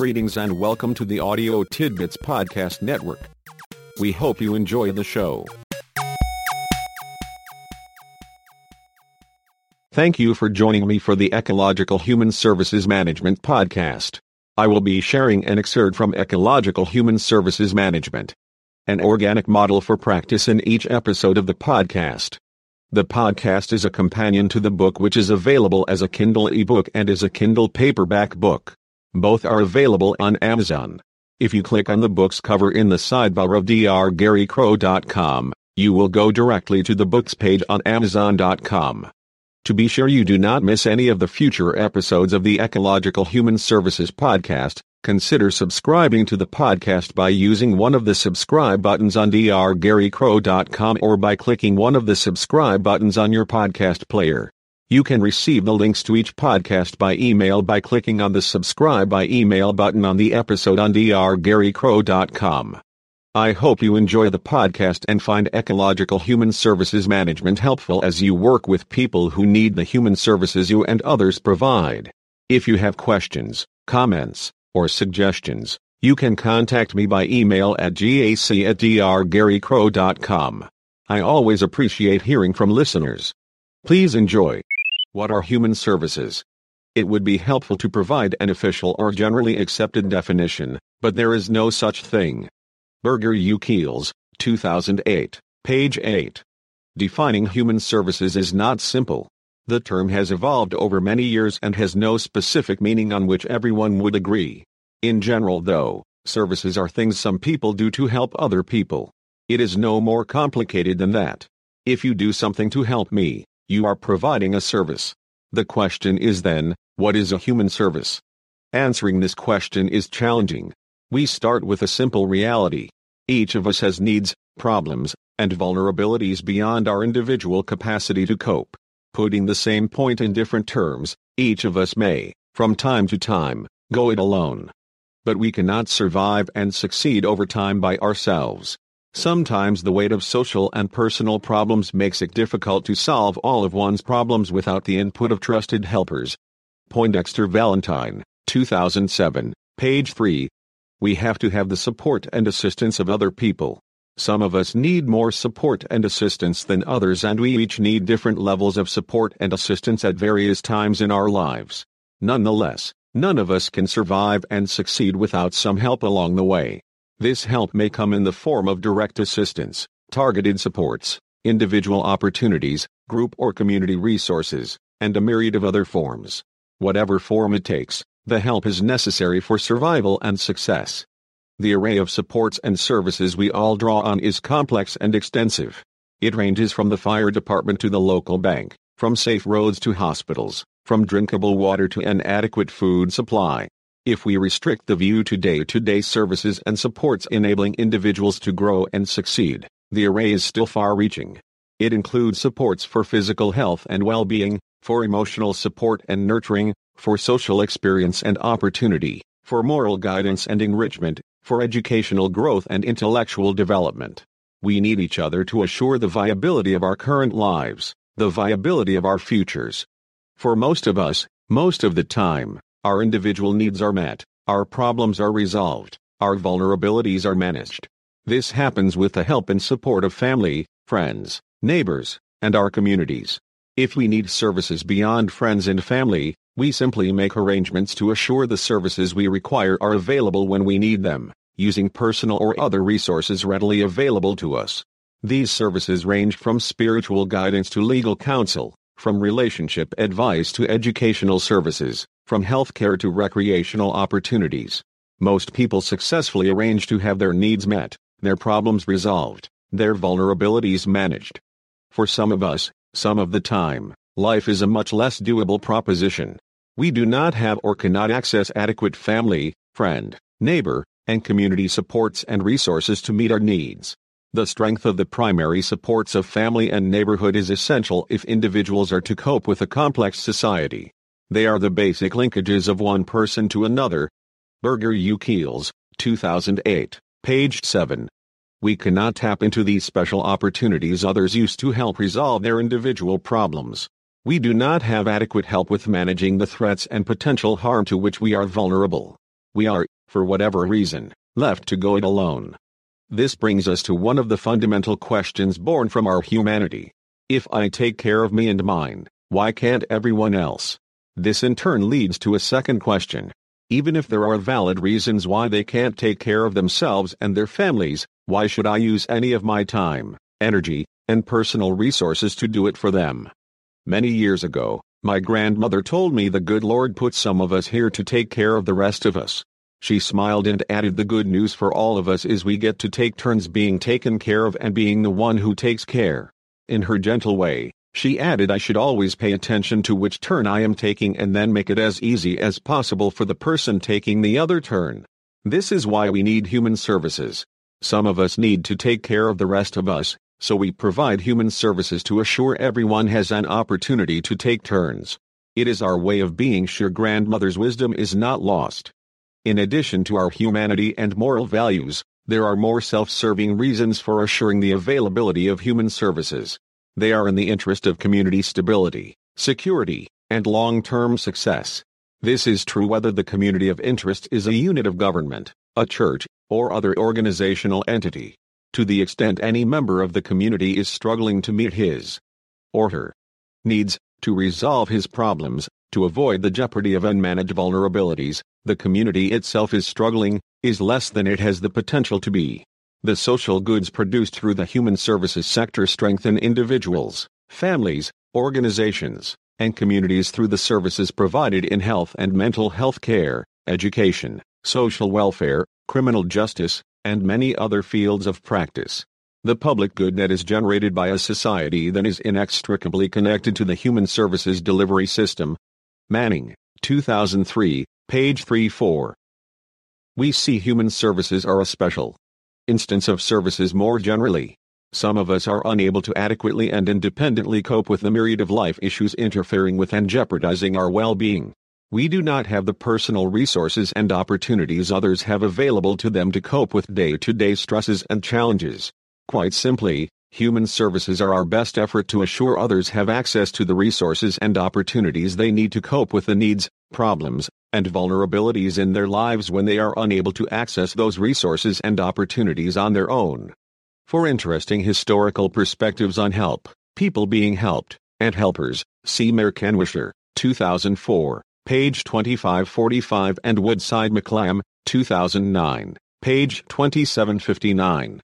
Greetings and welcome to the Audio Tidbits Podcast Network. We hope you enjoy the show. Thank you for joining me for the Ecological Human Services Management Podcast. I will be sharing an excerpt from Ecological Human Services Management, an organic model for practice in each episode of the podcast. The podcast is a companion to the book which is available as a Kindle ebook and as a Kindle paperback book. Both are available on Amazon. If you click on the book's cover in the sidebar of drgarycrow.com, you will go directly to the books page on amazon.com. To be sure you do not miss any of the future episodes of the Ecological Human Services podcast, consider subscribing to the podcast by using one of the subscribe buttons on drgarycrow.com or by clicking one of the subscribe buttons on your podcast player. You can receive the links to each podcast by email by clicking on the subscribe by email button on the episode on drgarycrow.com. I hope you enjoy the podcast and find ecological human services management helpful as you work with people who need the human services you and others provide. If you have questions, comments, or suggestions, you can contact me by email at gac at drgarycrow.com. I always appreciate hearing from listeners. Please enjoy. What are human services? It would be helpful to provide an official or generally accepted definition, but there is no such thing. Burger Youkeles, 2008, page 8. Defining human services is not simple. The term has evolved over many years and has no specific meaning on which everyone would agree. In general, though, services are things some people do to help other people. It is no more complicated than that. If you do something to help me, you are providing a service. The question is then, what is a human service? Answering this question is challenging. We start with a simple reality. Each of us has needs, problems, and vulnerabilities beyond our individual capacity to cope. Putting the same point in different terms, each of us may, from time to time, go it alone. But we cannot survive and succeed over time by ourselves. Sometimes the weight of social and personal problems makes it difficult to solve all of one's problems without the input of trusted helpers. Poindexter Valentine, 2007, page 3. We have to have the support and assistance of other people. Some of us need more support and assistance than others, and we each need different levels of support and assistance at various times in our lives. Nonetheless, none of us can survive and succeed without some help along the way. This help may come in the form of direct assistance, targeted supports, individual opportunities, group or community resources, and a myriad of other forms. Whatever form it takes, the help is necessary for survival and success. The array of supports and services we all draw on is complex and extensive. It ranges from the fire department to the local bank, from safe roads to hospitals, from drinkable water to an adequate food supply. If we restrict the view to day to day services and supports enabling individuals to grow and succeed, the array is still far reaching. It includes supports for physical health and well being, for emotional support and nurturing, for social experience and opportunity, for moral guidance and enrichment, for educational growth and intellectual development. We need each other to assure the viability of our current lives, the viability of our futures. For most of us, most of the time, our individual needs are met, our problems are resolved, our vulnerabilities are managed. This happens with the help and support of family, friends, neighbors, and our communities. If we need services beyond friends and family, we simply make arrangements to assure the services we require are available when we need them, using personal or other resources readily available to us. These services range from spiritual guidance to legal counsel, from relationship advice to educational services, from healthcare to recreational opportunities. Most people successfully arrange to have their needs met, their problems resolved, their vulnerabilities managed. For some of us, some of the time, life is a much less doable proposition. We do not have or cannot access adequate family, friend, neighbor, and community supports and resources to meet our needs. The strength of the primary supports of family and neighborhood is essential if individuals are to cope with a complex society. They are the basic linkages of one person to another. Burger Youkeles, 2008, page 7. We cannot tap into these special opportunities others use to help resolve their individual problems. We do not have adequate help with managing the threats and potential harm to which we are vulnerable. We are, for whatever reason, left to go it alone. This brings us to one of the fundamental questions born from our humanity. If I take care of me and mine, why can't everyone else? This in turn leads to a second question. Even if there are valid reasons why they can't take care of themselves and their families, why should I use any of my time, energy, and personal resources to do it for them? Many years ago, my grandmother told me the good Lord put some of us here to take care of the rest of us. She smiled and added the good news for all of us is we get to take turns being taken care of and being the one who takes care. In her gentle way, she added I should always pay attention to which turn I am taking and then make it as easy as possible for the person taking the other turn. This is why we need human services. Some of us need to take care of the rest of us, so we provide human services to assure everyone has an opportunity to take turns. It is our way of being sure grandmother's wisdom is not lost. In addition to our humanity and moral values, there are more self-serving reasons for assuring the availability of human services. They are in the interest of community stability, security, and long-term success. This is true whether the community of interest is a unit of government, a church, or other organizational entity. To the extent any member of the community is struggling to meet his or her needs, to resolve his problems, to avoid the jeopardy of unmanaged vulnerabilities, the community itself is struggling, is less than it has the potential to be. The social goods produced through the human services sector strengthen individuals, families, organizations, and communities through the services provided in health and mental health care, education, social welfare, criminal justice, and many other fields of practice. The public good that is generated by a society that is inextricably connected to the human services delivery system. Manning, 2003, page 34. We see human services are a special, instance of services more generally. Some of us are unable to adequately and independently cope with the myriad of life issues interfering with and jeopardizing our well-being. We do not have the personal resources and opportunities others have available to them to cope with day-to-day stresses and challenges. Quite simply, human services are our best effort to assure others have access to the resources and opportunities they need to cope with the needs, problems, and vulnerabilities in their lives when they are unable to access those resources and opportunities on their own. For interesting historical perspectives on help, people being helped, and helpers, see Mehr Kanwischer, 2004, page 2545 and Woodside McClam, 2009, page 2759.